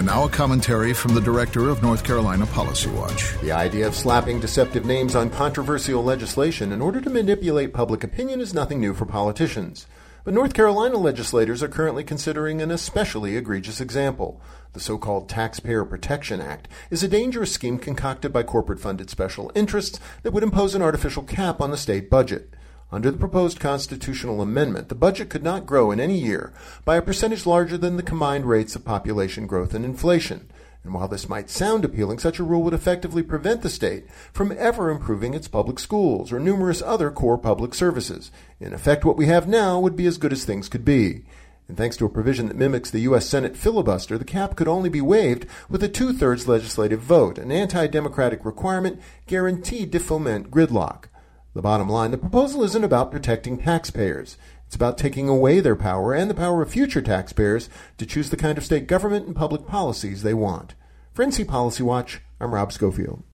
And now a commentary from the director of North Carolina Policy Watch. The idea of slapping deceptive names on controversial legislation in order to manipulate public opinion is nothing new for politicians. But North Carolina legislators are currently considering an especially egregious example. The so called Taxpayer Protection Act is a dangerous scheme concocted by corporate funded special interests that would impose an artificial cap on the state budget. Under the proposed constitutional amendment, the budget could not grow in any year by a percentage larger than the combined rates of population growth and inflation. And while this might sound appealing, such a rule would effectively prevent the state from ever improving its public schools or numerous other core public services. In effect, what we have now would be as good as things could be. And thanks to a provision that mimics the U.S. Senate filibuster, the cap could only be waived with a two thirds legislative vote, an anti democratic requirement guaranteed to foment gridlock. The bottom line the proposal isn't about protecting taxpayers. It's about taking away their power and the power of future taxpayers to choose the kind of state government and public policies they want. For NC Policy Watch, I'm Rob Schofield.